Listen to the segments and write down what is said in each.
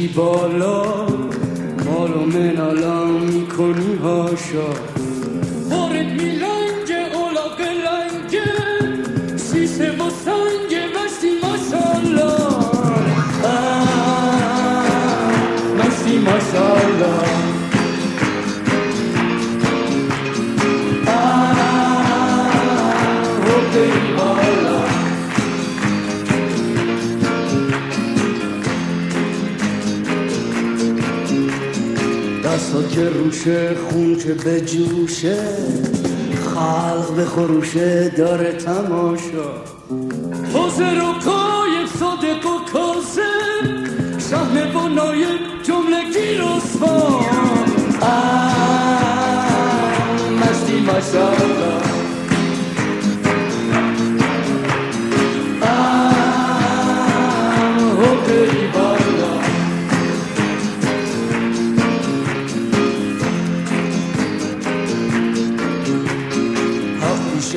می‌کشی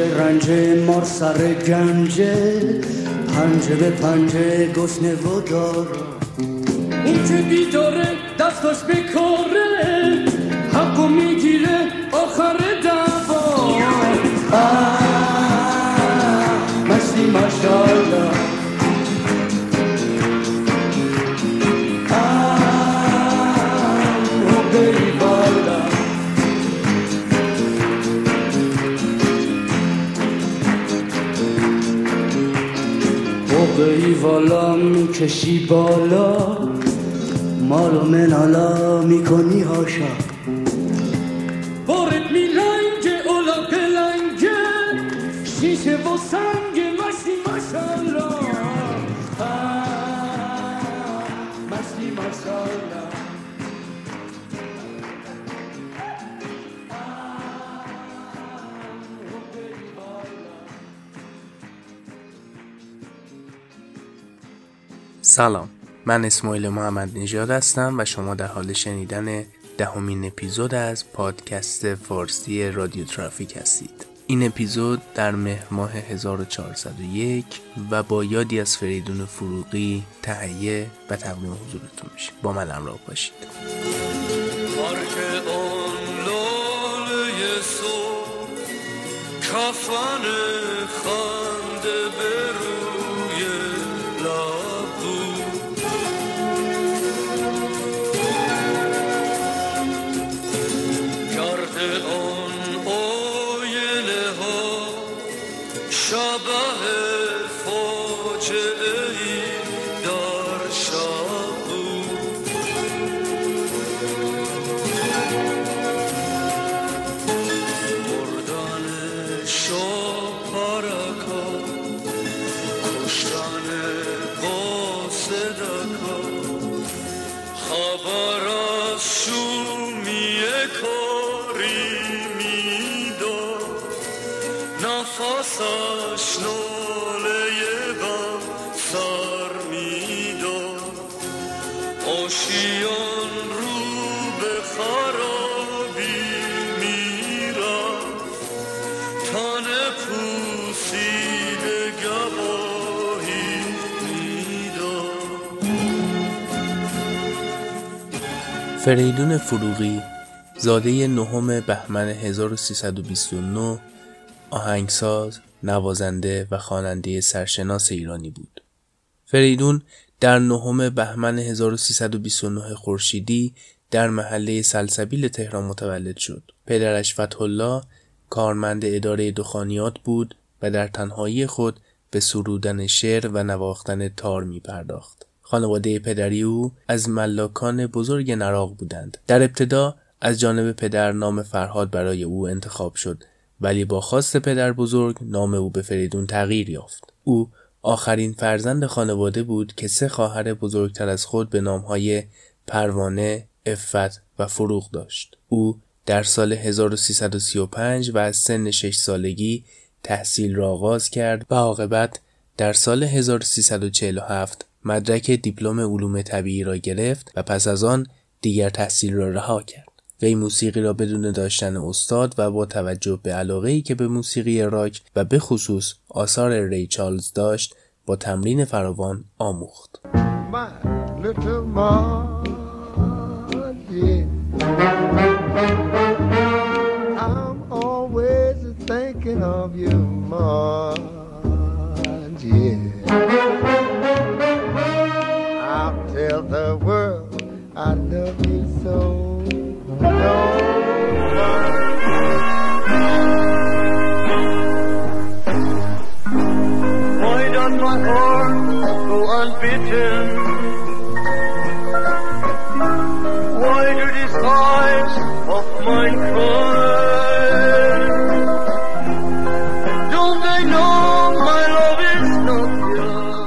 رنجه مار سر گنجه پنجه به پنجه گشنه و دارا اون که بیداره دستاش بکاره حقو می‌گیره آخر دوا مستی ماشالله والا می‌کشی بالا مال و منالا می‌کنی هاشا بارت میلنگه اولا پلنگه شیشه و سنگ سلام. من اسماعیل محمد نژاد هستم و شما در حال شنیدن دهمین اپیزود از پادکست فارسی رادیو ترافیک هستید. این اپیزود در مهر ماه 1401 و با یادی از فریدون فروغی تهیه و تقدیم حضورتون میشه. با من همراه باشید. کفن خنده فریدون فروغی زاده نهم بهمن 1329 آهنگساز، نوازنده و خواننده سرشناس ایرانی بود. فریدون در نهم بهمن 1329 خورشیدی در محله سلسبیل تهران متولد شد. پدرش فتحالله کارمند اداره دخانیات بود و در تنهایی خود به سرودن شعر و نواختن تار می پرداخت. خانواده پدری او از ملاکان بزرگ نراق بودند. در ابتدا از جانب پدر نام فرهاد برای او انتخاب شد ولی با خواست پدر بزرگ نام او به فریدون تغییر یافت. او آخرین فرزند خانواده بود که سه خواهر بزرگتر از خود به نامهای پروانه، افت و فروغ داشت. او در سال 1335 و از سن 6 سالگی تحصیل را آغاز کرد و عاقبت در سال 1347 مدرک دیپلم علوم طبیعی را گرفت و پس از آن دیگر تحصیل را رها کرد. وی موسیقی را بدون داشتن استاد و با توجه به علاقه که به موسیقی راک و به خصوص آثار ری چارلز داشت با تمرین فراوان آموخت. of you, Margie. I'll tell the world I love you so. Why don't my heart go unbeaten? Why do these eyes of mine cry? Don't they know my love is not yours?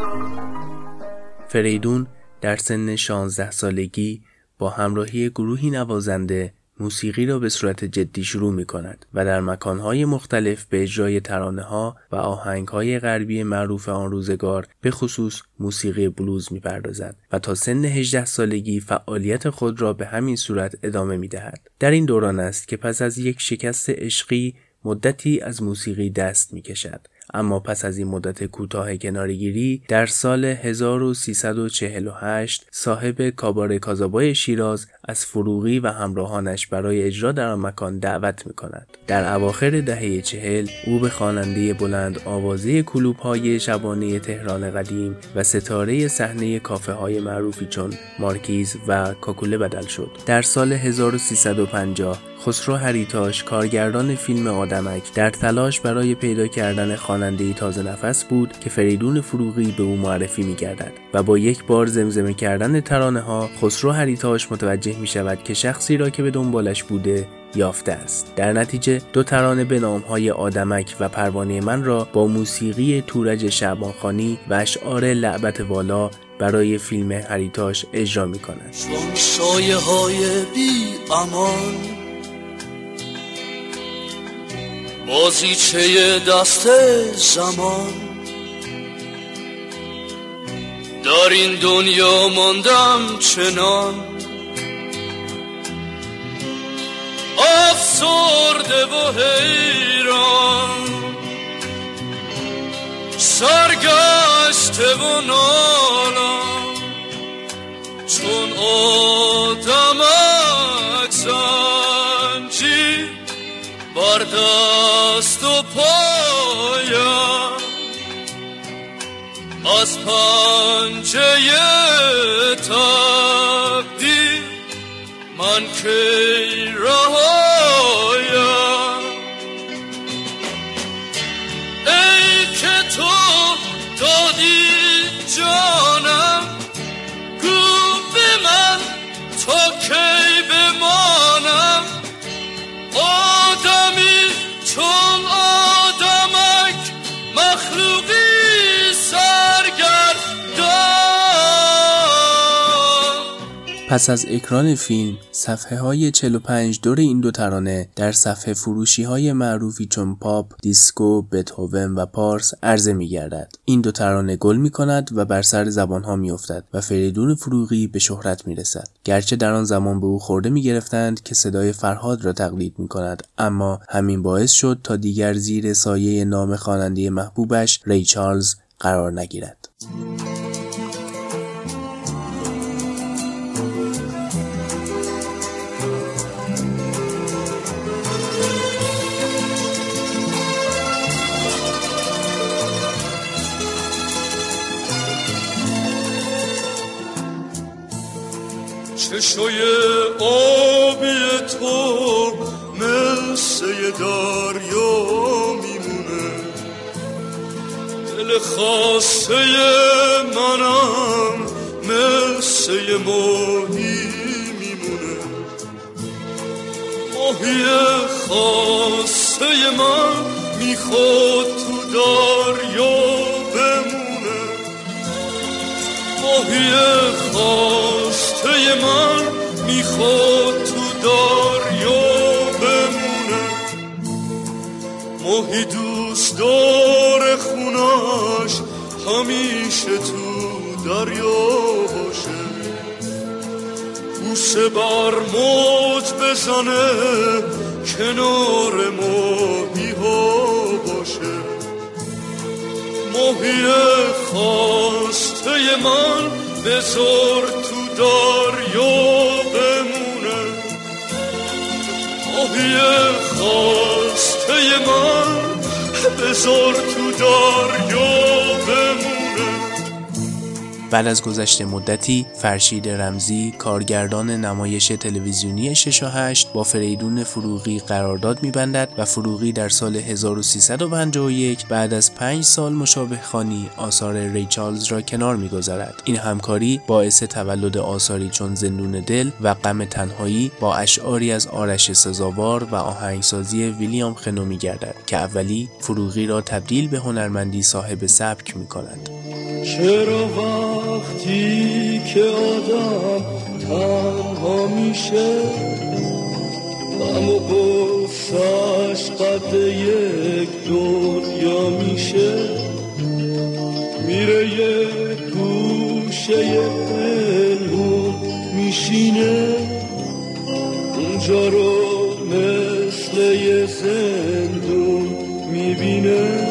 فریدون در سن 16 سالگی با همراهی گروهی نوازنده موسیقی را به صورت جدی شروع می کند و در مکانهای مختلف به اجرای ترانه ها و آهنگ های غربی معروف آن روزگار به خصوص موسیقی بلوز می پردازد و تا سن 18 سالگی فعالیت خود را به همین صورت ادامه می دهد. در این دوران است که پس از یک شکست عشقی مدتی از موسیقی دست می کشد اما پس از این مدت کوتاه کنارگیری در سال 1348 صاحب کابار کازابای شیراز از فروغی و همراهانش برای اجرا در آن مکان دعوت می کند. در اواخر دهه چهل او به خواننده بلند آوازه کلوب های شبانه تهران قدیم و ستاره صحنه کافه های معروفی چون مارکیز و کاکوله بدل شد. در سال 1350 خسرو هریتاش کارگردان فیلم آدمک در تلاش برای پیدا کردن خواننده تازه نفس بود که فریدون فروغی به او معرفی می گردد و با یک بار زمزمه کردن ترانه ها خسرو هریتاش متوجه می شود که شخصی را که به دنبالش بوده یافته است. در نتیجه دو ترانه به نام های آدمک و پروانه من را با موسیقی تورج شعبانخانی و اشعار لعبت والا برای فیلم هریتاش اجرا می کند سایه های بی امان بازیچه دست زمان. در این دنیا ماندم چنان. افسرده و حیران. سرگشته و نالم چون آدم بر دست و پایم. از پنجه تقدیر من کی رهایم. ای که تو دادی جانم پس از اکران فیلم صفحه های 45 دور این دو ترانه در صفحه فروشی های معروفی چون پاپ، دیسکو، بتهوون و پارس عرضه می گردد. این دو ترانه گل می کند و بر سر زبان ها می افتد و فریدون فروغی به شهرت می رسد. گرچه در آن زمان به او خرده می گرفتند که صدای فرهاد را تقلید می کند اما همین باعث شد تا دیگر زیر سایه نام خواننده محبوبش ری چارلز قرار نگیرد. چشای آبی تو مثل دریا میمونه. دل خاصه منم مثل ماهی میمونه. ماهی خاصه من می‌خواد تو دریا بمونه. ماهی خواسته من می‌خواد تو دریا بمونه ماهی دوست داره خونش همیشه تو دریا باشه. بوسه بر موج بزنه کنار ماهی ها باشه. ماهی خواسته من بذار تو دریا بمونه. آهی خواسته من بذار تو دریا بعد از گذشت مدتی فرشید رمزی کارگردان نمایش تلویزیونی 6 و 8 با فریدون فروغی قرارداد میبندد و فروغی در سال 1351 بعد از 5 سال مشابه خانی آثار ری چارلز را کنار می‌گذارد این همکاری باعث تولد آثاری چون زندون دل و غم تنهایی با اشعاری از آرش سزاوار و آهنگسازی ویلیام خنو میگردد که اولی فروغی را تبدیل به هنرمندی صاحب سبک می کند. چرا وقتی که آدم تنها میشه. غم و قصهش قد یک دنیا میشه. میره یه گوشه پنهون میشینه. اونجا رو مثل یه زندون می‌بینه.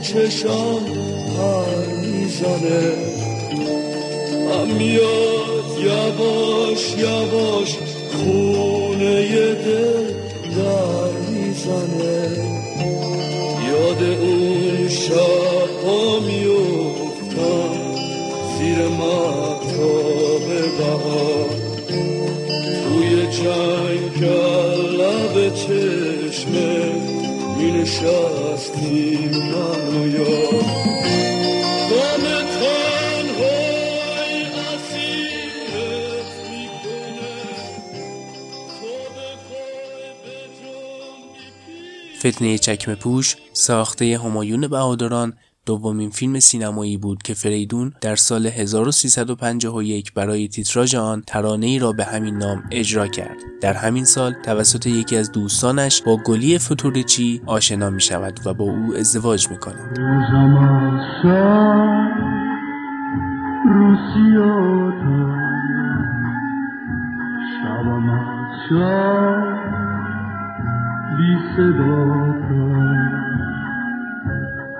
چشام پر می‌زنه. هم میاد یواش یواش خونه دل در می‌زنه. یاد اون شب ها میفتم زیر مقتاب بهار. توی جنگل نشستیم فتنه چکم پوش ساخته همایون بهادران دومین فیلم سینمایی بود که فریدون در سال 1351 برای تیتراژ آن ترانه ای را به همین نام اجرا کرد. در همین سال توسط یکی از دوستانش با گلی فتورچی آشنا می شود و با او ازدواج می کند.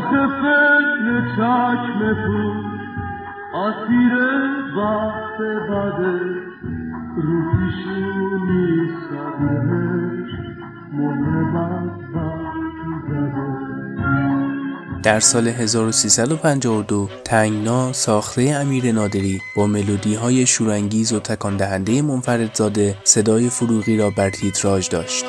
فکر چکم پوش آسیر وقت بده رو پیشونی در سال 1352 تنگنا ساخته امیر نادری با ملودی های شورانگیز و تکان دهنده منفردزاده صدای فروغی را بر تیتراژ داشت.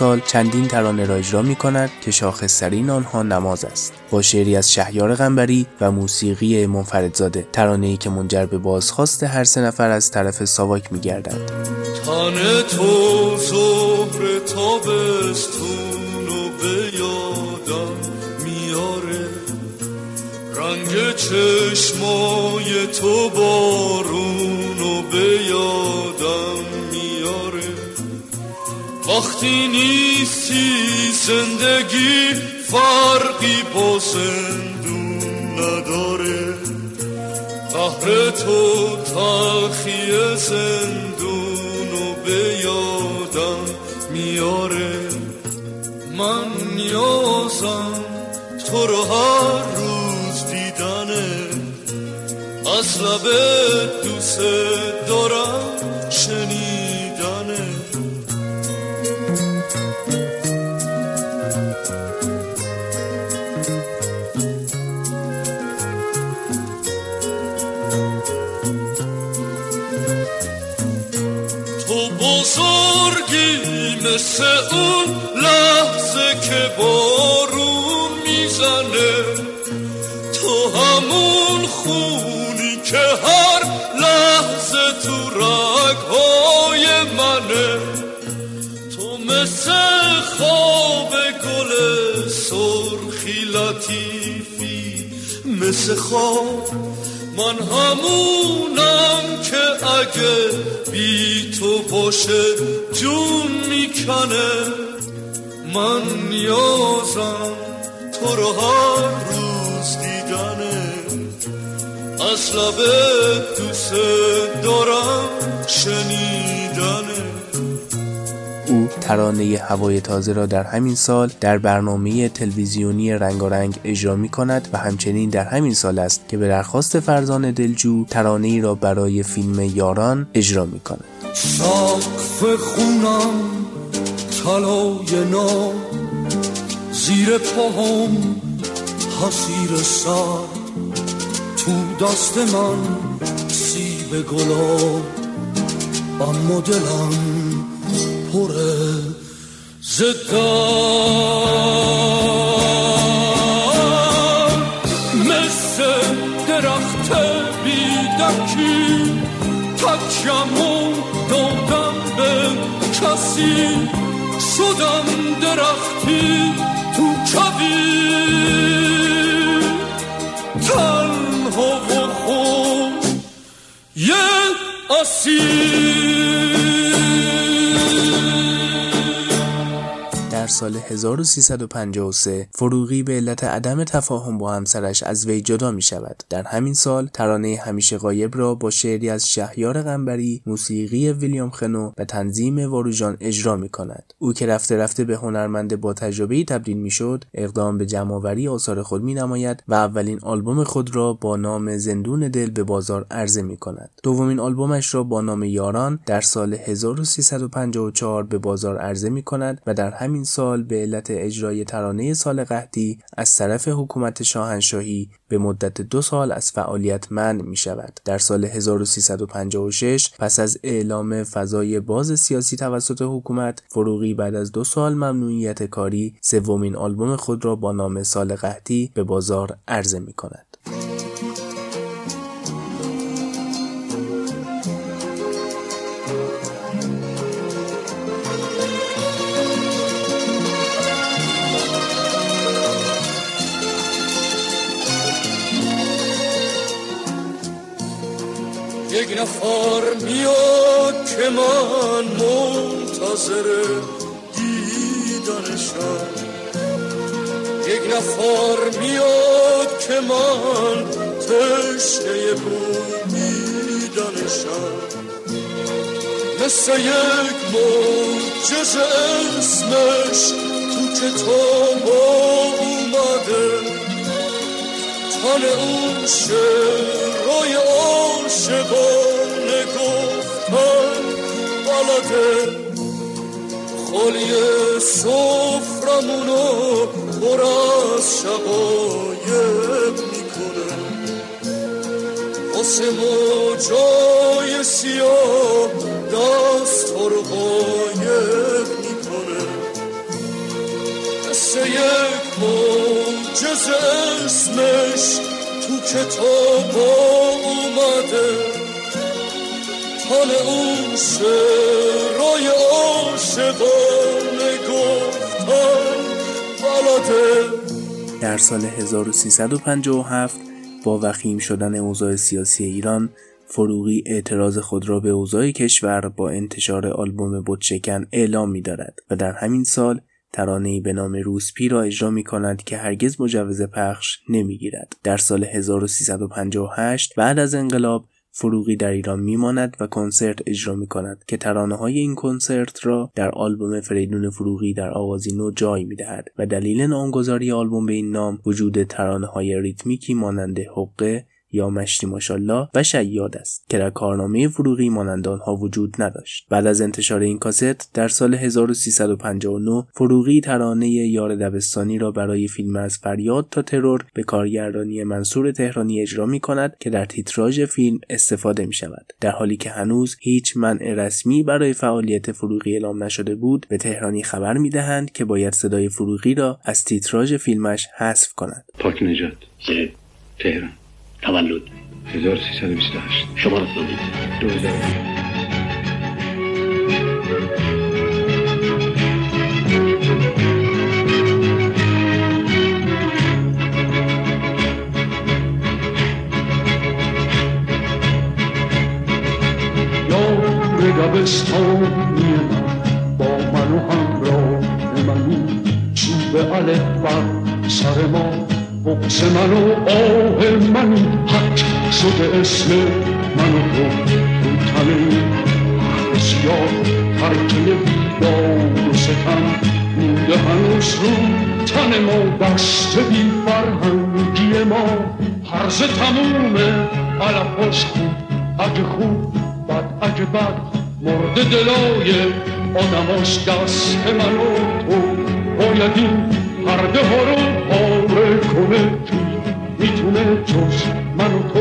سال چندین ترانه را اجرا می کند که شاخصترین آنها نماز است. با شعری از شهیار غنبری و موسیقی منفردزاده ترانه ای که منجر به بازخواست هر سه نفر از طرف ساواک می گردد. تو زهر تابستون و به یادم میاره. رنگ چشمای تو بارون وقتی نیستی زندگی فرقی با زندون نداره. قهر تو تلخی و به یادم میاره. من نیازم تو رو هر روز دیدنه. از لبه دوست دارم. مثل اون لحظه که بارون می‌زنه. تو همون خونی که هر لحظه تو رگهای منه. تو مثل خواب گل سرخی لطیفی مثل خواب. من همونم که اگه بی تو باشه جون می‌کنه من نیازم. تو رو هر روز دیدنه از لبه دوست دارم شنیدنه. او ترانه هوای تازه را در همین سال در برنامه تلویزیونی رنگارنگ اجرا می کند و همچنین در همین سال است که به درخواست فرزان دلجو ترانه ای را برای فیلم یاران اجرا می کند. سقف خونم طلای نام زیر پاهم حسیر سر تو دست من سیب گلاب اما دلم پر زدم مثل درخت بیدکی تکیمو دادم به کسی. شدم درختی تو کویر تنها و خود یه در سال 1353 فروغی به علت عدم تفاهم با همسرش از وی جدا می شود. در همین سال ترانه همیشه غایب را با شعری از شهیار غنبری، موسیقی ویلیام خنو و تنظیم واروژان اجرا می کند. او که رفته رفته به هنرمند با تجربه تبدیل می شد، اقدام به جمعآوری آثار خود می نماید و اولین آلبوم خود را با نام زندون دل به بازار عرضه می کند. دومین آلبومش را با نام یاران در سال 1354 به بازار عرضه می کند و در همین سال به علت اجرای ترانه سال قحطی از طرف حکومت شاهنشاهی به مدت دو سال از فعالیت منع می شود. در سال 1356 پس از اعلام فضای باز سیاسی توسط حکومت فروغی بعد از دو سال ممنوعیت کاری سومین آلبوم خود را با نام سال قحطی به بازار عرضه می کند. نفر میاد که من منتظر دیدنشم. یک نفر میاد که من تشنه بومیدنشم. مثل یک معجز اسمش تو کتاب اومده. تن اون شعرهای عاشقانه گفتن بلده خالی صفرمونو پر از شقایق می‌کنه. واسه ما جای سیاه دست رو قایق می‌کنه. قصه کنج اسمش تو کتاب اومده. حال اون شعرای عاشقانه گفتن بلده. در سال 1357 با وخیم شدن اوضاع سیاسی ایران فروغی اعتراض خود را به اوضاع کشور با انتشار آلبوم بودشکن اعلام می دارد و در همین سال ترانه‌ای به نام روسپی را اجرا می کند که هرگز مجوز پخش نمی گیرد. در سال 1358 بعد از انقلاب فروغی در ایران میماند و کنسرت اجرا می کند که ترانه های این کنسرت را در آلبوم فریدون فروغی در آوازی نو جای می دهد و دلیل نامگذاری آلبوم به این نام وجود ترانه های ریتمیکی مانند حقه یا مشتی ماشالله و شیاد است که در کارنامه فروغی مانند آنها وجود نداشت. بعد از انتشار این کاست در سال 1359 فروغی ترانه یار دبستانی را برای فیلم از فریاد تا ترور به کارگردانی منصور تهرانی اجرا می کند که در تیتراژ فیلم استفاده می شود در حالی که هنوز هیچ منع رسمی برای فعالیت فروغی اعلام نشده بود به تهرانی خبر می دهند که باید صدای فروغی را از تیتراژ فیلمش حذف کند. پاک نجات. تهران. تولد. 1328 شماره 2000 یار دبستانی من با من و همراه منی چوب الف بر سر ما. بغز من و آه منی حق شده اسم من و تو رو تنه بسیار ترکه بیداد و ستم مونده هنوز رو تن ما دست بی فرهنگی ما هرز تمومه علفاش خوب اگه خوب بد اگه بد مرد دلای آدماش دست من و تو باید این پرده ها رو پاره کنه کی می‌تونه جز من و تو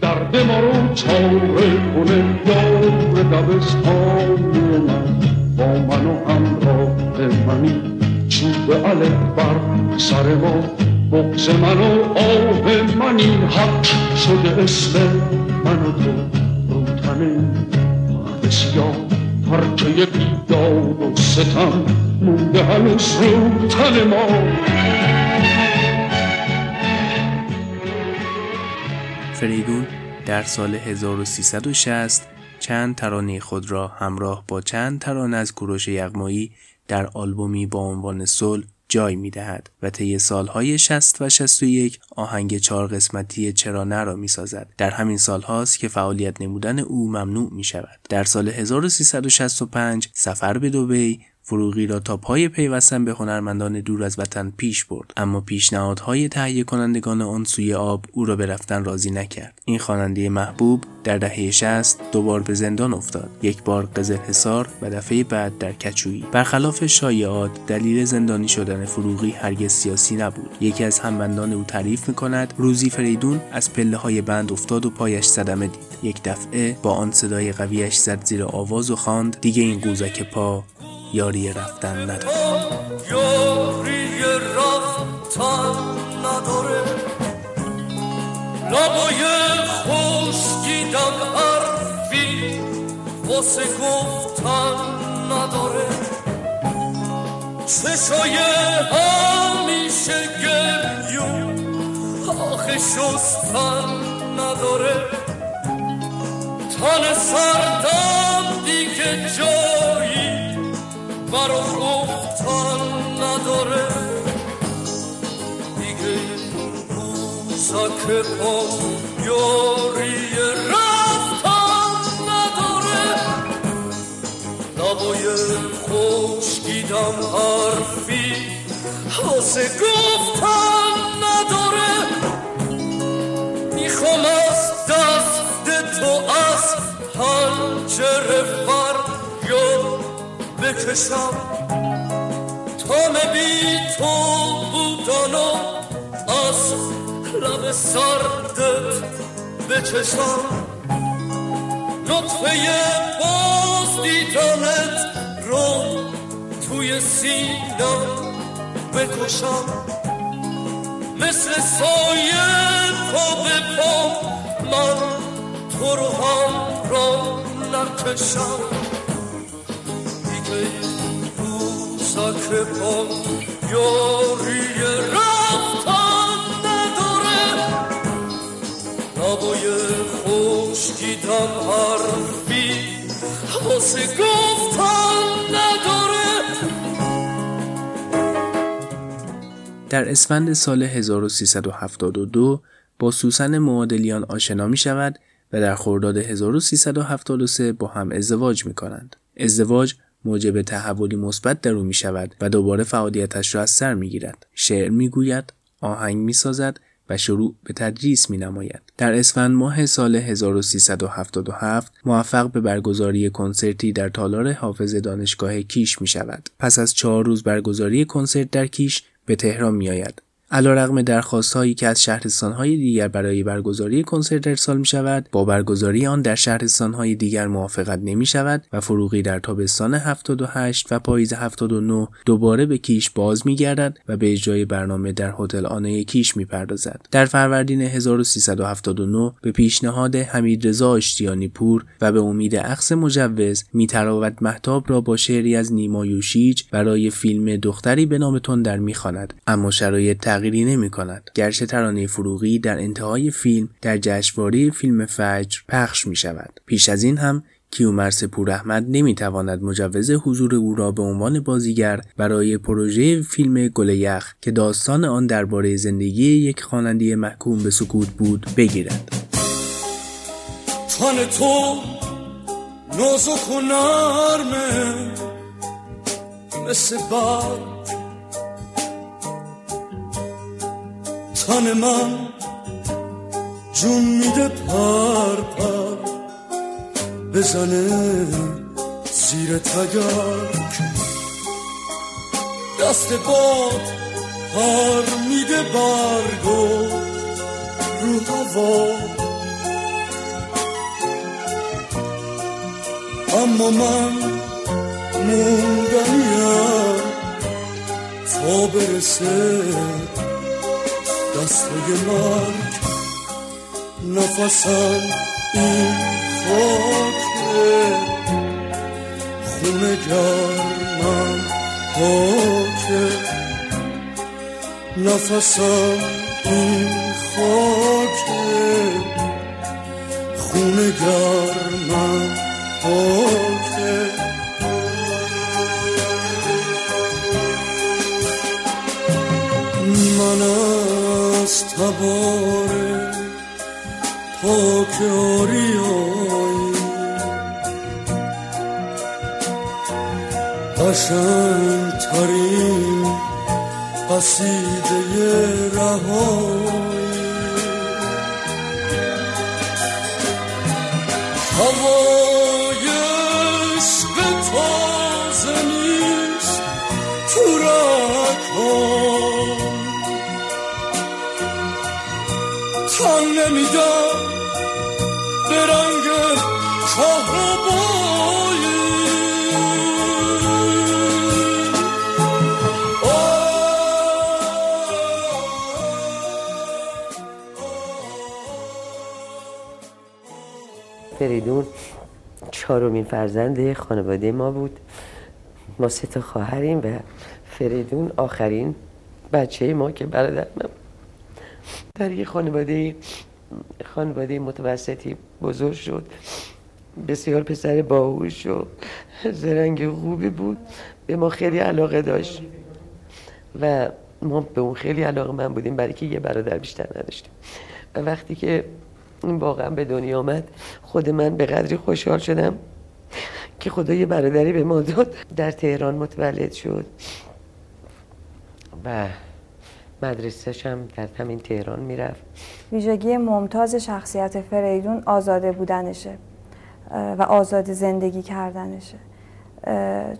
درد ما رو چاره کنه. یار دبستانی من با من و همراه منی. چوب الف بر سر ما بغز من و آه منی. حق شده اسم من و تو رو تنه بسیار. پرچه بیداد و ستم مونده هنوز رو تن ما فریدون در سال 1360 چند ترانه خود را همراه با چند ترانه از کوروش یغمایی در آلبومی با عنوان صلح جای می دهد و طی سالهای 60 و 61 آهنگ چهار قسمتی چرا نه را می سازد. در همین سال هاست که فعالیت نمودن او ممنوع می شود. در سال 1365 سفر به دوبی فروغی را تا پای پیوستن به هنرمندان دور از وطن پیش برد. اما پیشنهادهای تهیه کنندگان آن سوی آب او را به رفتن راضی نکرد. این خواننده محبوب در دهه 60 دوبار به زندان افتاد. یک بار قزل حصار و دفعه بعد در کچویی. برخلاف شایعات دلیل زندانی شدن فروغی هرگز سیاسی نبود. یکی از همبندان او تعریف می‌کند روزی فریدون از پله های بند افتاد و پایش صدمه دید. یک دفعه با آن صدای قویش زد زیر آواز و خواند دیگه این قوزک پا یاری رفتن نداره. یاری رفتن نداره لبای خوشگیدم حرفی واسه گفتن نداره. چشای همیشه گریون آخه شستن نداره. تن سردم دیگه جایی برا گفتن نداره. دیگه روزک پا یاری رفتن نداره. لبای خوشگیدم حرفی واسه گفتن نداره. می‌خوام از دست تو از پنجره بکشم تا بی تو بودن و از لب سردت بچشم نطفه باز دیدنت رو توی سینم بکشم. مثل سایه پا به پا من تو رو هم را نکشم. در اسفند سال 1372 با سوسن معادلیان آشنا می شود و در خرداد 1373 با هم ازدواج می کنند. ازدواج موجب تحولی مثبت در او می شود و دوباره فعالیتش را از سر می گیرد. شعر می گوید، آهنگ می سازد و شروع به تدریس می نماید. در اسفند ماه سال 1377 موفق به برگزاری کنسرتی در تالار حافظ دانشگاه کیش می شود. پس از چهار روز برگزاری کنسرت در کیش به تهران می آید. علیرغم درخواست هایی که از شهرستان های دیگر برای برگزاری کنسرت ارسال می شود با برگزاری آن در شهرستان های دیگر موافقت نمی شود و فروغی در تابستان 78 و پاییز 79 دوباره به کیش باز می گردد و به اجرای برنامه در هتل آنه کیش می پردازد. در فروردین 1379 به پیشنهاد حمید رضا آشتیانی پور و به امید عقص مجوز می تراود محتاب را با شعری از نیما یوشیج برای فیلم دختری به نام تندر می خاند. اما شرایط تغییری نمی کند. گرچه ترانه فروغی در انتهای فیلم در جشنواره فیلم فجر پخش می شود. پیش از این هم کیومرس پوراحمد نمی تواند مجوز حضور او را به عنوان بازیگر برای پروژه فیلم گل یخ که داستان آن درباره زندگی یک خواننده محکوم به سکوت بود بگیرد. تن تو نازک و نرمه مثل تن من جون میده پر پر بزنه زیر تگرک دست باد پر میده برگو رو هوا. اما من موندنیم تا برسه دستای مرگ نفسم این خاکه خونه گرمم پاکه نفسم این خاکه خونه گرمم پاکه از تبار پاک آریایی. قشنگ ترین قصیده رهایی چهارمین فرزند خانواده ما بود. ما سه تا خواهریم و فریدون آخرین بچه ما که برادر من در یک خانواده خانواده متوسطی بزرگ شد. بسیار پسر باهوش و زرنگ خوبی بود. به ما خیلی علاقه داشت. و ما به اون خیلی علاقه من بودیم برای که یه برادر بیشتر نداشتیم. و وقتی که واقعا به دنیا آمد. خود من به قدری خوشحال شدم که خدا برادری به ما داد. در تهران متولد شد. و مدرسهش هم در همین تهران می‌رفت. ویژگی ممتاز شخصیت فریدون آزاده بودنشه و آزاد زندگی کردنشه.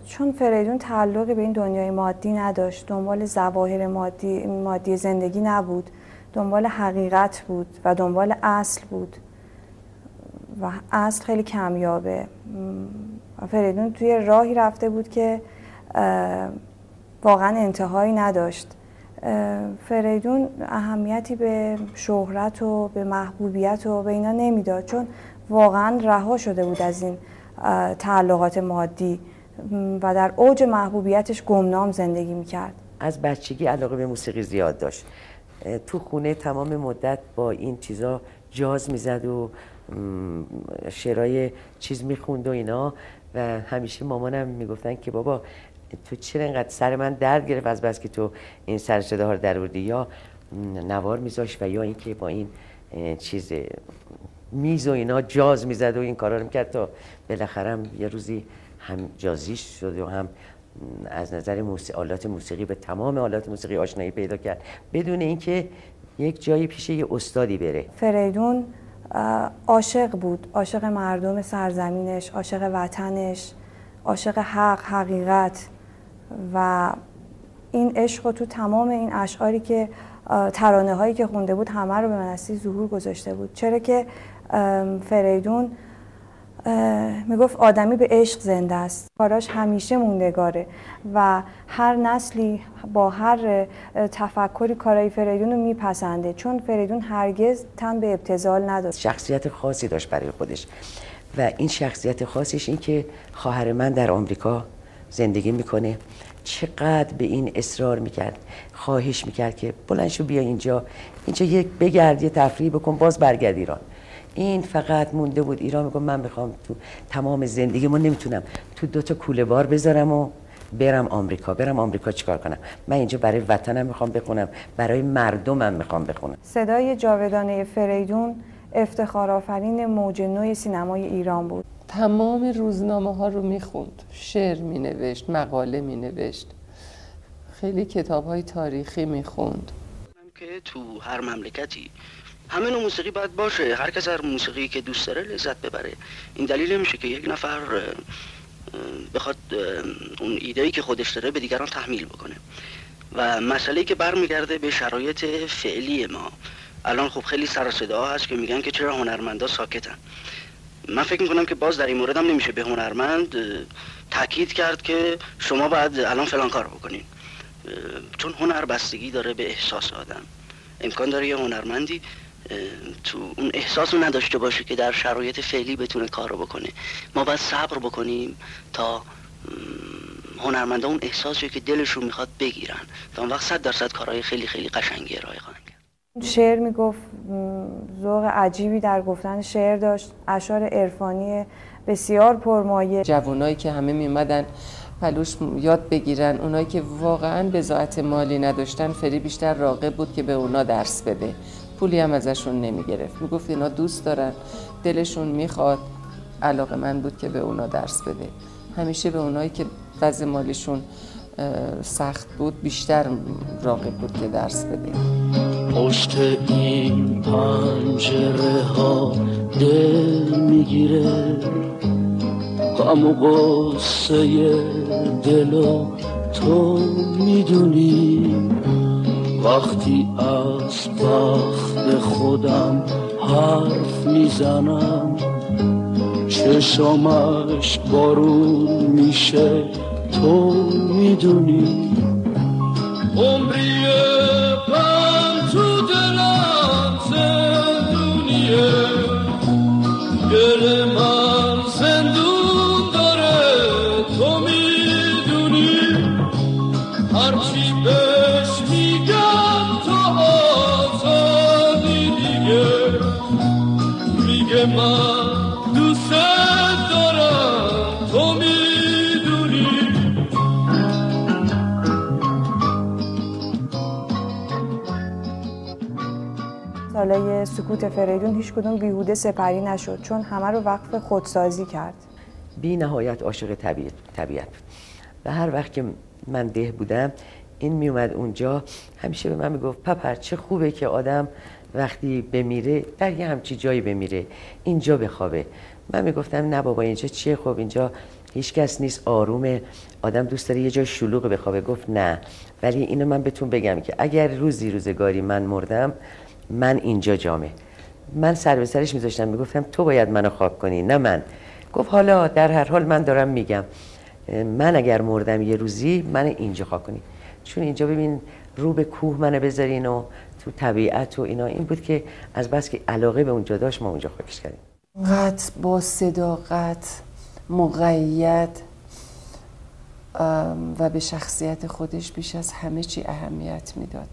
چون فریدون تعلقی به این دنیای مادی نداشت دنبال زواهر مادی, مادی زندگی نبود. دنبال حقیقت بود و دنبال اصل بود. و اصل خیلی کمیابه. فریدون توی راهی رفته بود که واقعا انتهایی نداشت. فریدون اهمیتی به شهرت و به محبوبیت و به اینا نمی‌داد چون واقعا رها شده بود از این تعلقات مادی. و در اوج محبوبیتش گمنام زندگی می‌کرد. از بچگی علاقه به موسیقی زیاد داشت. تو خونه تمام مدت با این چیزا جاز می‌زد و شعرهای چیز می‌خوند و اینا. و همیشه مامانم می‌گفتن که بابا تو چرا اینقدر سر من درد گرفت از بس که تو این سر صدا ها در یا نوار میذاش و یا اینکه با این چیز میز و اینا جاز می‌زد و این کارا رو می‌کرد تا بالاخره یه روزی هم جازیش شد و هم از نظر موسیقی آلات موسیقی به تمام آلات موسیقی آشنایی پیدا کرد. بدون اینکه یک جایی پیش یه استادی بره. فریدون عاشق بود. عاشق مردم سرزمینش عاشق وطنش عاشق حق حقیقت و این عشق رو تو تمام این اشعاری که ترانه هایی که خونده بود همه رو به منصی ظهور گذاشته بود. چرا که فریدون می‌گفت آدمی به عشق زنده است. کاراش همیشه موندگاره و هر نسلی با هر تفکری کارای فریدون رو میپسنده. چون فریدون هرگز تن به ابتزال نداشت. شخصیت خاصی داشت برای خودش. و این شخصیت خاصش این که خواهر من در آمریکا زندگی می‌کنه. چقدر به این اصرار می‌کرد خواهش می‌کرد که بلند بیا اینجا. اینجا یک بگرد یه تفریح بکن باز برگرد ایران. این فقط مونده بود. ایران میگم من می‌خوام تو تمام زندگی ما نمی‌تونم تو دوتا کوله بار بذارم و برم آمریکا. برم آمریکا چیکار کنم؟ من اینجا برای وطنم می‌خوام بخونم. برای مردمم می‌خوام بخونم. صدای جاودانه فریدون افتخار آفرین موج نوع سینمای ایران بود. تمام روزنامه ها رو می‌خوند. شعر مینوشت مقاله مینوشت. خیلی کتاب های تاریخی می‌خوند. که تو هر مملکتی همه نوع موسیقی باید باشه. هر کس هر موسیقی که دوست داره لذت ببره. این دلیل نمیشه که یک نفر بخواد اون ایدهی که خودش داره به دیگران تحمیل بکنه. و مسئله که برمیگرده به شرایط فعلی ما. الان خب خیلی سر صدا هست که میگن که چرا هنرمندا ساکتن. من فکر می‌کنم که باز در این مورد هم نمیشه به هنرمند تاکید کرد که شما باید الان فلان کار بکنین. چون هنر بستگی داره به احساس آدم. امکان داره یه هنرمندی تو اون احساس رو نداشته باشه که در شرایط فعلی بتونه کار رو بکنه. ما باید صبر بکنیم تا هنرمنده اون احساسی که دلشون می‌خواد بگیرن. تا اون وقت صد درصد کارهای خیلی خیلی قشنگی ارائه خواهند کرد. شعر می‌گفت ذوق عجیبی در گفتن شعر داشت. اشعار عرفانی بسیار پرمایه. جوانایی که همه میمدن پلوش یاد بگیرن. اونایی که واقعا بزاعت مالی نداشتن فری بیشتر راقب بود که به اونا درس بده. پولی هم ازشون نمی گرفت می‌گفت اینا دوست دارن. دلشون می‌خواد علاقه من بود که به اونا درس بده. همیشه به اونایی که وضع مالیشون سخت بود بیشتر راقب بود که درس بده. پشت این پنجره ها دل می‌گیره. غم و قصه دل تو می‌دونی. وقتی از بخت خودم حرف می‌زنم چشامش بارون میشه تو می‌دونی. عمری سکوت فریدون هیچ کدوم بیهوده سپری نشد چون همه رو وقف خودسازی کرد. بی نهایت عاشق طبیعت, طبیعت و هر وقت که من ده بودم این میومد اونجا همیشه به من می‌گفت پپر چه خوبه که آدم وقتی بمیره در یه همچی جایی بمیره اینجا بخوابه. من می‌گفتم نه بابا اینجا چیه؟ خب اینجا هیچ کس نیست آرومه. آدم دوست داره یه جای شلوغ بخوابه. گفت نه. ولی اینو من بهتون بگم که اگر روزی روزگاری من مردم من اینجا جامه من سر به سرش میذاشتم می‌گفتم تو باید منو خواب کنی نه من. گفت حالا در هر حال من دارم میگم. من اگر مردم یه روزی من اینجا خاک کنید چون اینجا ببین رو به کوه منو بذارین و تو طبیعت و اینا. این بود که از بس که علاقه به اونجا داشت ما اونجا خاکش کردیم. قط با صداقت مقید و به شخصیت خودش بیش از همه چی اهمیت می‌داد.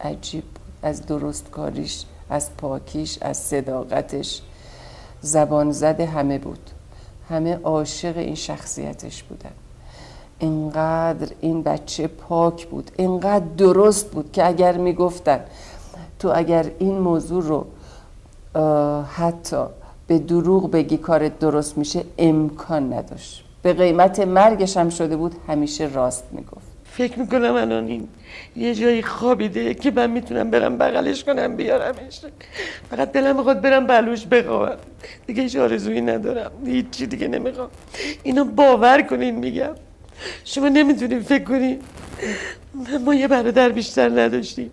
عجیب از درست کاریش از پاکیش از صداقتش. زبان زده همه بود. همه عاشق این شخصیتش بودن. اینقدر این بچه پاک بود اینقدر درست بود که اگر می‌گفتن تو اگر این موضوع رو حتی به دروغ بگی کارت درست میشه امکان نداشت. به قیمت مرگش هم شده بود همیشه راست می‌گفت. فکر می‌کنم الان این یه جایی خوابیده که من می‌تونم برم بغلش کنم بیارمش. فقط دلم می‌خواد برم بلوش بخوابم. دیگه هیچ آرزویی ندارم. هیچی دیگه نمی‌خوام. اینو باور کنین میگم. شما نمی‌تونیم فکر کنین. ما یه برادر بیشتر نداشتیم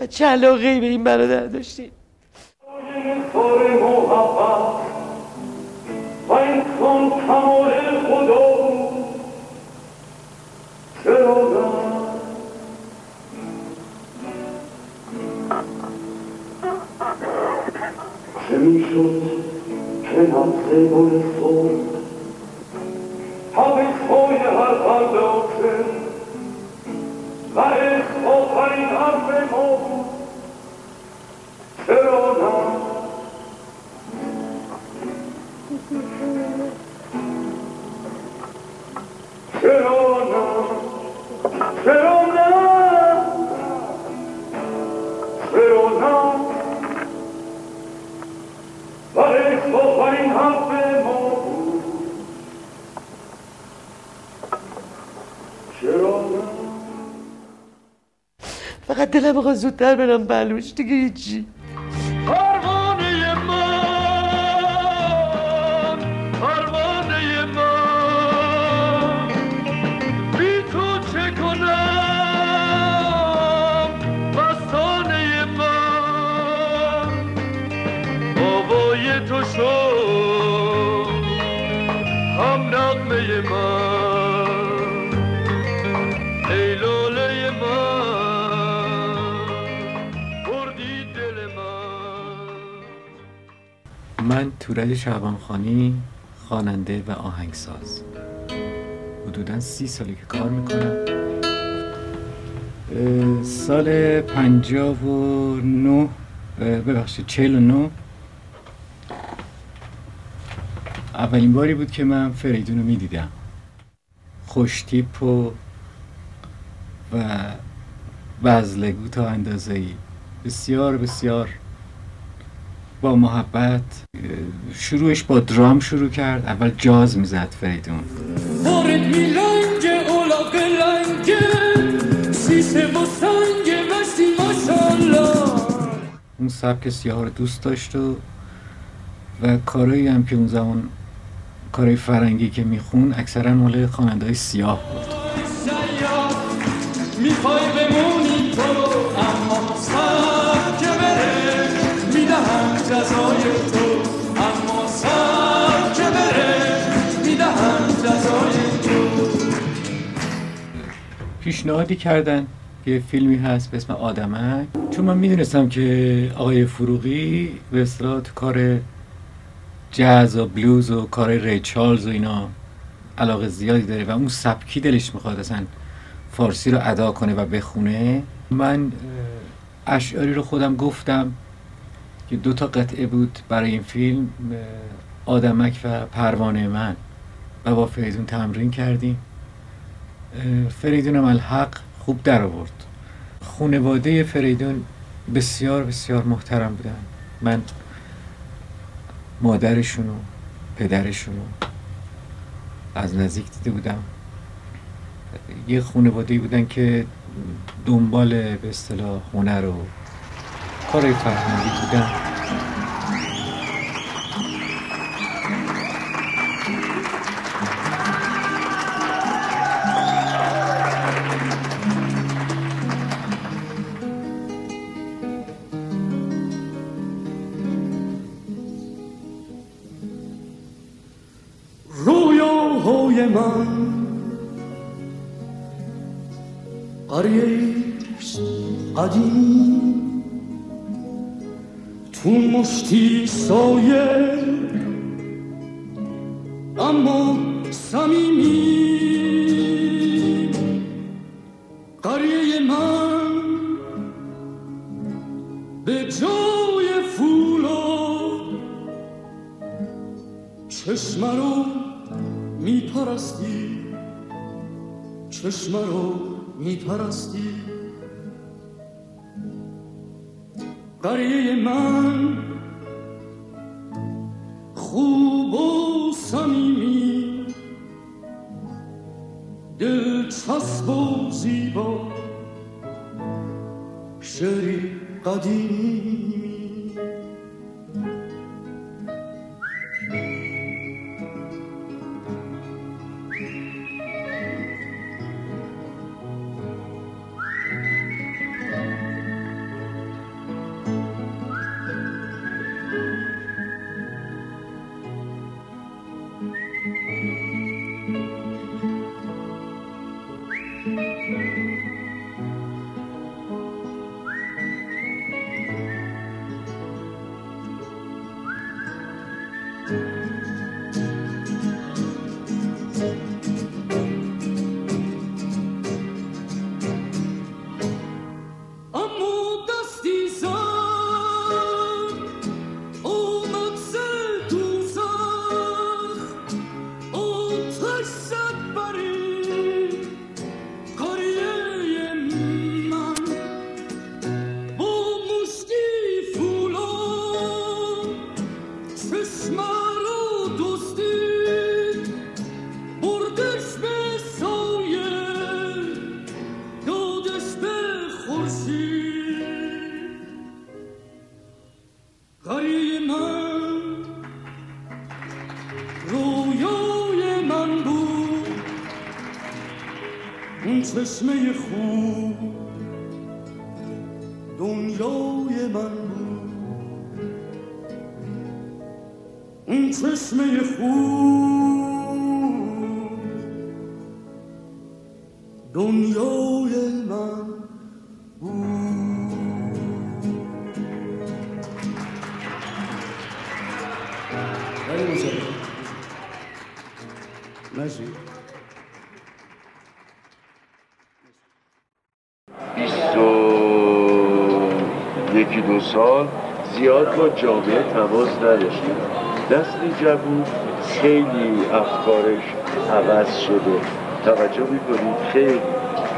و چه علاقه به این برادر داشتیم. می‌شد Chemichus, Kenam Semoneson, hab ich vorher verloren, war es auf ein Arme Morgen, بخواد زودتر برم بلوش دیگه هیچی. تورج شعبانخانی خواننده و آهنگساز. حدودا سی سالی که کار می‌کنم. سال پنجاب و اه، ببخشید چهل و نه. اولین باری بود که من فریدون رو می‌دیدم. خوشتیپ و و بزلگو تا اندازه ای بسیار بسیار با محبت شروعش با درام شروع کرد. اول جاز می‌زد فریدون. اون سبک سیاه رو دوست داشت و و کارایی هم که اون زمان کارهای فرنگی که میخون اکثرا مال خواننده های سیاه بود پیشنهادی کردن. که فیلمی هست به اسم آدمک. چون من می‌دونستم که آقای فروغی به اصطلاح کار جاز و بلوز و کار ری چارلز و اینا علاقه زیادی داره و اون سبکی دلش می‌خواد اصلا فارسی رو ادا کنه و بخونه. من اشعاری رو خودم گفتم که دو تا قطعه بود برای این فیلم آدمک و پروانه من. و با فریدون تمرین کردیم. فریدون الحق خوب در آورد. خونواده فریدون بسیار بسیار محترم بودن. من مادرشون و پدرشون رو از نزدیک دیده بودم. یه خانواده بودن که دنبال به اصطلاح هنر و کار فرهنگی بودن. قدیم. تو مشتی سایه اما سمیمی قریه من به جای فولا. چشم رو میپرستی چشم رو میپرستی. قریه من خوب و سمیمی دلچسب و زیبا. شعری قدیمی. چشمه خوب دنیای من بود. اون چشمه خوب با جامعه تماس نداشتیم نسل جوون خیلی افکارش عوض شده. توجه می‌کنید؟ خیلی.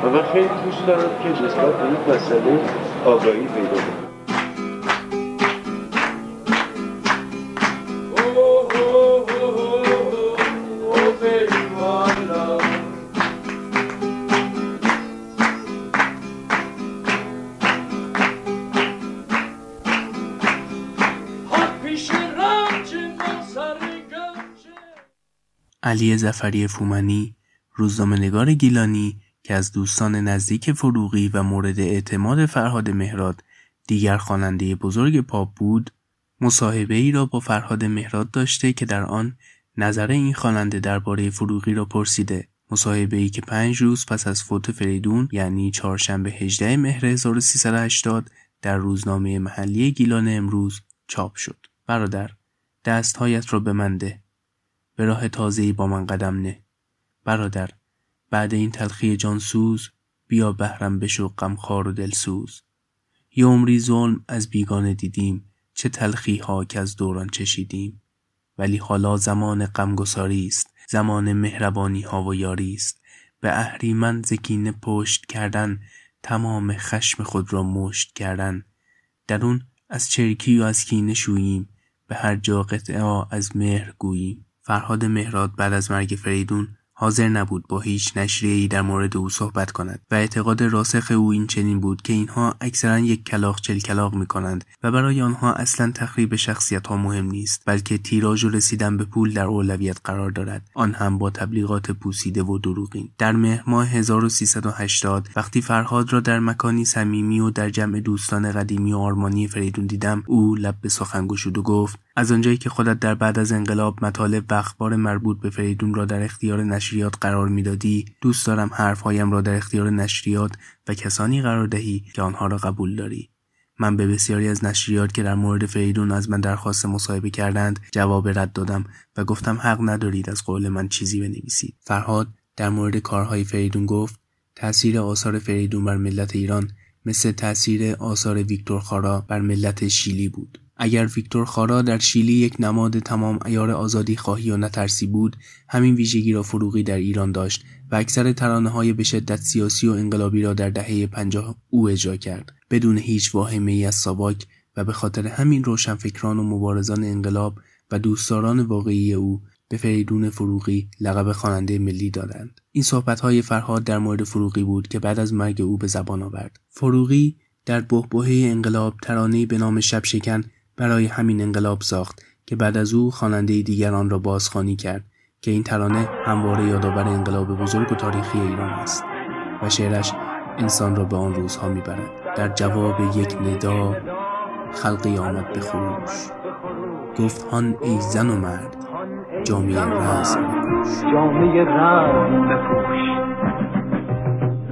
و من خیلی دوست دارم که نسبت به این مسئله آگاهی پیدا علی زفری فومنی روزنامه‌نگار گیلانی که از دوستان نزدیک فروغی و مورد اعتماد فرهاد مهراد دیگر خواننده بزرگ پاپ بود مصاحبه ای را با فرهاد مهراد داشته که در آن نظر این خواننده درباره فروغی را پرسیده. مصاحبه ای که پنج روز پس از فوت فریدون یعنی چهارشنبه 18 مهر 1380 در روزنامه محلی گیلان امروز چاپ شد. برادر دستهایت را به من ده به راه تازه‌ای با من قدم نه. برادر بعد این تلخی جانسوز بیا بهرم بشو غمخوار و دلسوز. یه عمری ظلم از بیگانه دیدیم چه تلخی ها که از دوران چشیدیم. ولی حالا زمان غمگساری است زمان مهربانی ها و یاری است. به اهریمن زکینه پشت کردن تمام خشم خود را مشت کردن. درون از چرکی و از کینه شوییم به هر جا قطعه از مهر گوییم. فرهاد مهراد بعد از مرگ فریدون حاضر نبود با هیچ نشریه‌ای در مورد او صحبت کند و اعتقاد راسخ او این چنین بود که اینها اکثرا یک کلاق چل کلاق می کنند و برای آنها اصلا تخریب شخصیت ها مهم نیست بلکه تیراژ و رسیدن به پول در اولویت قرار دارد. آن هم با تبلیغات پوسیده و دروغین. در مهر ماه 1380 وقتی فرهاد را در مکانی صمیمی و در جمع دوستان قدیمی و آرمانی فریدون دیدم او لب به سخن گشود و گفت از آنجایی که خودت در بعد از انقلاب مطالب و اخبار مربوط به فریدون را در اختیار نشریات قرار می‌دادی دوست دارم حرفهایم را در اختیار نشریات و کسانی قرار دهی که آنها را قبول داری. من به بسیاری از نشریات که در مورد فریدون از من درخواست مصاحبه کردند جواب رد دادم و گفتم حق ندارید از قول من چیزی بنویسید. فرهاد در مورد کارهای فریدون گفت تأثیر آثار فریدون بر ملت ایران مثل تأثیر آثار ویکتور خارا بر ملت شیلی بود. اگر ویکتور خارا در شیلی یک نماد تمام ایار آزادی خواهی و نترسی بود همین ویژگی را فروغی در ایران داشت و اکثر ترانه های به شدت سیاسی و انقلابی را در دهه پنجاه او اجرا کرد. بدون هیچ واهمه ای از ساواک و به خاطر همین روشنفکران و مبارزان انقلاب و دوستداران واقعی او به فریدون فروغی لقب خواننده ملی دادند. این های فرهاد در مورد فروغی بود که بعد از مرگ او به زبان آورد. فروغی در بهبهه انقلاب ترانه‌ای به نام شب شکن برای همین انقلاب ساخت که بعد از او خواننده دیگران را بازخوانی کرد که این ترانه همواره یادآور انقلاب بزرگ و تاریخی ایران است و شعرش انسان را به آن روزها می‌برد. در جواب یک ندا خلقی آمد به خروش. گفت هان ای زن و مرد جامعه رزم جامعه رزم بپوش.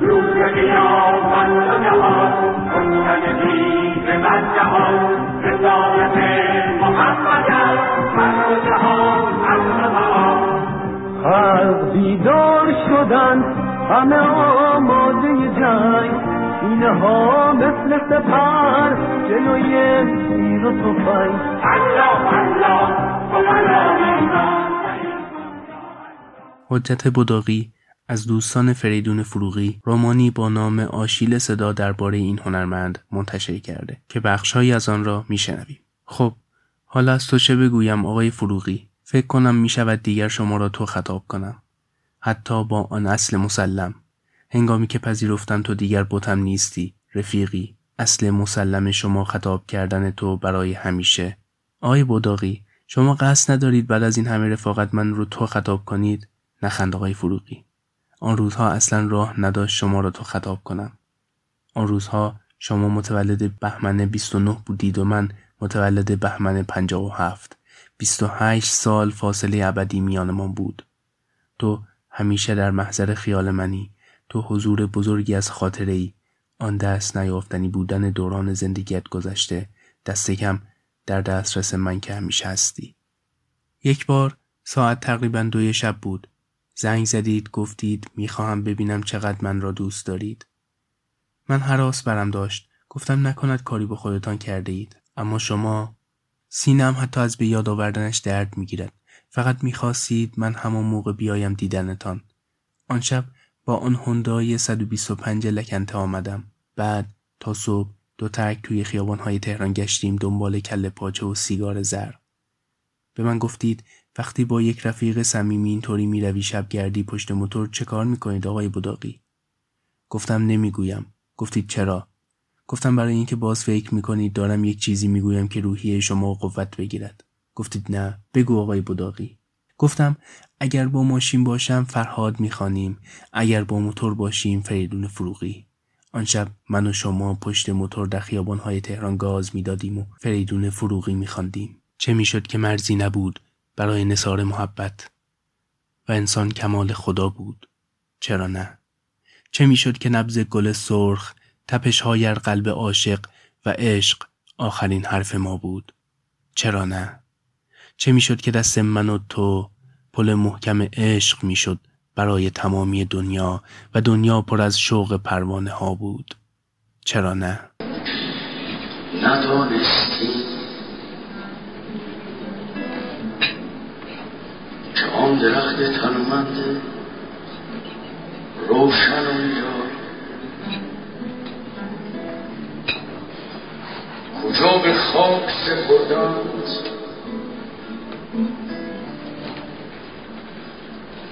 روز قیامت نهار کشتن دیو بد جهان محمد بیدار شدن همه آماده جنگ اینها مثل سپر جلوی تیر و تفنگ. حجت بداقی از دوستان فریدون فروغی رومانی با نام آشیل صدا درباره این هنرمند منتشر کرده که بخشهایی از آن را میشنویم. خب حالا از تو چه بگویم آقای فروغی؟ فکر کنم می شود دیگر شما را تو خطاب کنم. حتی با آن اصل مسلم. هنگامی که پذیرفتم تو دیگر بوتم نیستی رفیقی. اصل مسلم شما خطاب کردن تو برای همیشه. آقای بداقی شما قصد ندارید بعد از این همه رفاقت من رو تو خطاب کنید؟ نخند آقای فروغی. آن روزها اصلا راه نداشت شما را تو خطاب کنم. آن روزها شما متولد بهمن 29 بودید و من متولد بهمن 57 28 سال فاصله ابدی میانمان بود. تو همیشه در محضر خیال منی. تو حضور بزرگی از خاطره ای آن دست نیافتنی بودن دوران زندگیت گذشته. دست کم در دسترس من که همیشه هستی. یک بار ساعت تقریبا دوی شب بود. زنگ زدید گفتید می‌خواهم ببینم چقدر من را دوست دارید. من حراس برم داشت. گفتم نکند کاری به خودتان کرده اید اما شما سینم حتی از به یاد آوردنش درد می‌گیرد. فقط می‌خواستید من همان موقع بیایم دیدنتان. آن شب با آن هندای 125 لکنته آمدم. بعد تا صبح دو ترک توی خیابانهای تهران گشتیم دنبال کله پاچه و سیگار زر. به من گفتید وقتی با یک رفیق صمیمی اینطوری می‌روی شبگردی پشت موتور چه کار می‌کنید آقای بداقی گفتم نمی‌گویم. گفتید چرا؟ گفتم برای اینکه باز فکر می‌کنید دارم یک چیزی می‌گویم که روحیه شما قوت بگیرد. گفتید نه. بگو آقای بداقی گفتم اگر با ماشین باشم فرهاد می‌خوانیم. اگر با موتور باشیم فریدون فروغی. آن شب من و شما پشت موتور در خیابانهای تهران گاز می‌دادیم و فریدون فروغی میخواندیم. چه می‌شد که مرزی نبود؟ برای نصار محبت. و انسان کمال خدا بود. چرا نه؟ چه می‌شد که نبز گل سرخ تپش های قلب عاشق و عشق آخرین حرف ما بود؟ چرا نه؟ چه می‌شد که دست من و تو پل محکم عشق می‌شد برای تمامی دنیا و دنیا پر از شوق پروانه ها بود؟ چرا نه؟ ندانستی آن درخت تنومند روشن اونجا. کجا به خاک سپردند؟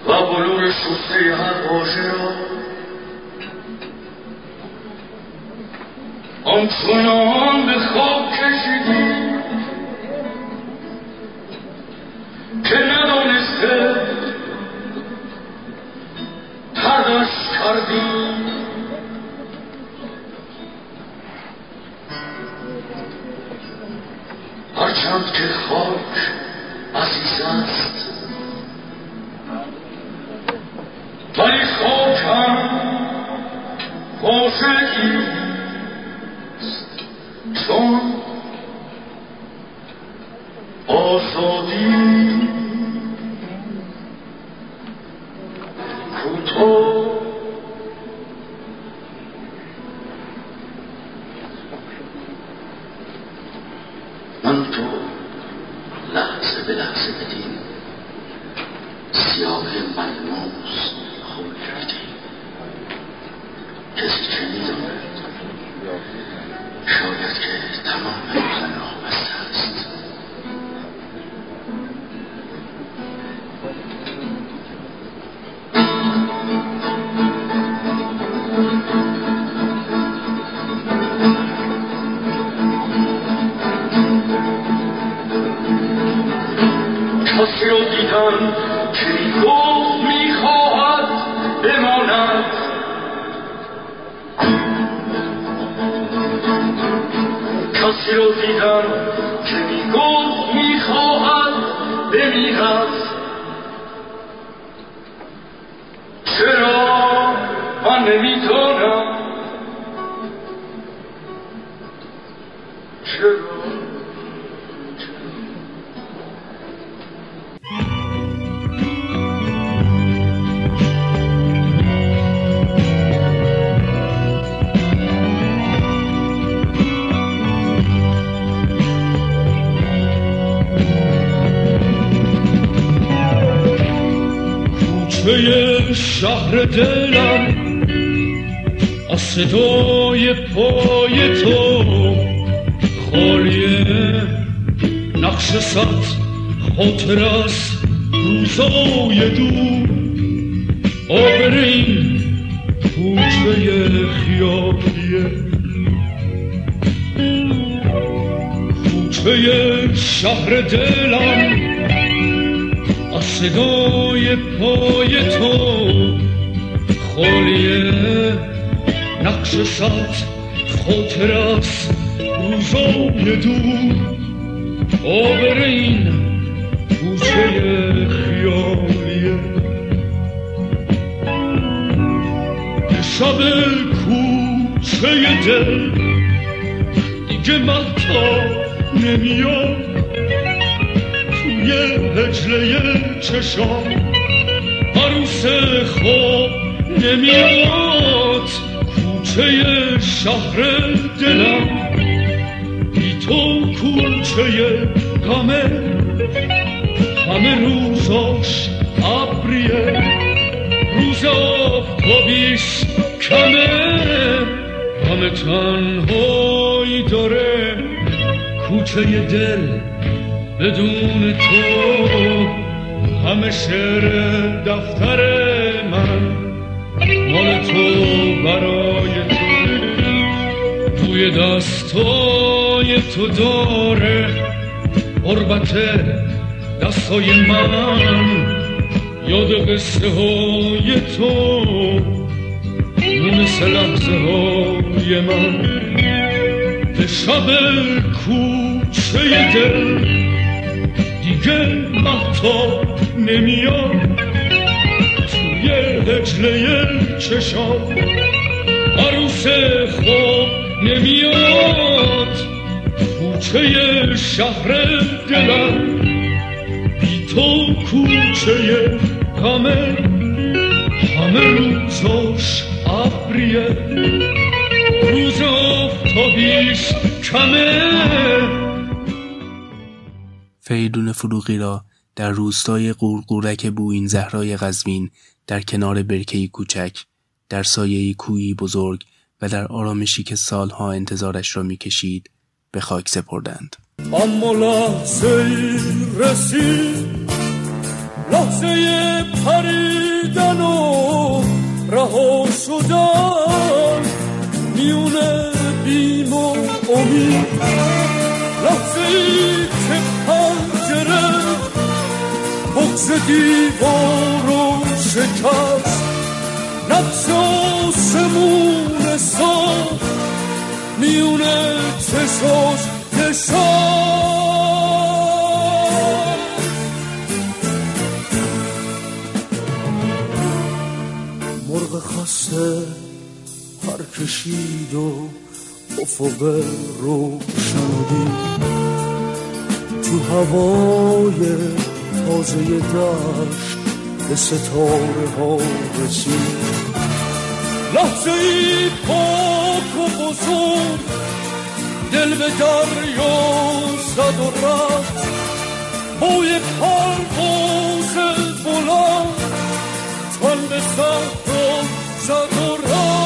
و بلور شسته هر باشه را آنچنان به خواب کشیدی که ندانسته هرچند هرچند که خاک عزیز است ولی خاکم خوشه چون آزادی رو شهر دلم از صدای پای تو. خالیه نقش صد خاطر از روزای دور آبرین کوچه خیالیه. کوچه شهر دلم از صدای پای تو. خالیه نقش صد خاطر از روزای دور آبرین کوچه خیالیه شب کوچه دل دیگه محتا نمیاد توی هجله چشام عروس خواب نمیاد کوچه شهر دلم. بی تو کوچه غمه. همه روزاش ابریه. روز آفتابیش کمه. همه تنهایی داره. کوچه دل بدون تو. همه شعر دفتر من. مال تو برای تو توی دستای تو داره قربت دستای من. یاد قصه های تو مثل لحظه های من. به شب کوچه دل دیگه محتا نمیاد. هجله چشام. عروس خواب نمیاد. کوچه شهر دلم. بی تو کوچه همه. همه روزاش ابریه. روز آفتابیش کمه. فریدون فروغی را در روستای قورقورک بوین زهرای قزوین در کنار برکهی کوچک در سایه کویی بزرگ و در آرامشی که سالها انتظارش را می‌کشید به خاک سپردند. اما لحظه رسید لحظه پریدن و رها شدن میونه بیم و امید. لحظه ز دیوار و شکست نفس و سمون ساخت میونه چشاش مرغ خسته پر کشید و افق روشن دید تو هوای تازه دشت به ستاره ها رسید. لحظه ای پاک و بزرگ دل به دریا زد و رفت. بوی پرواز بلند تن به زد و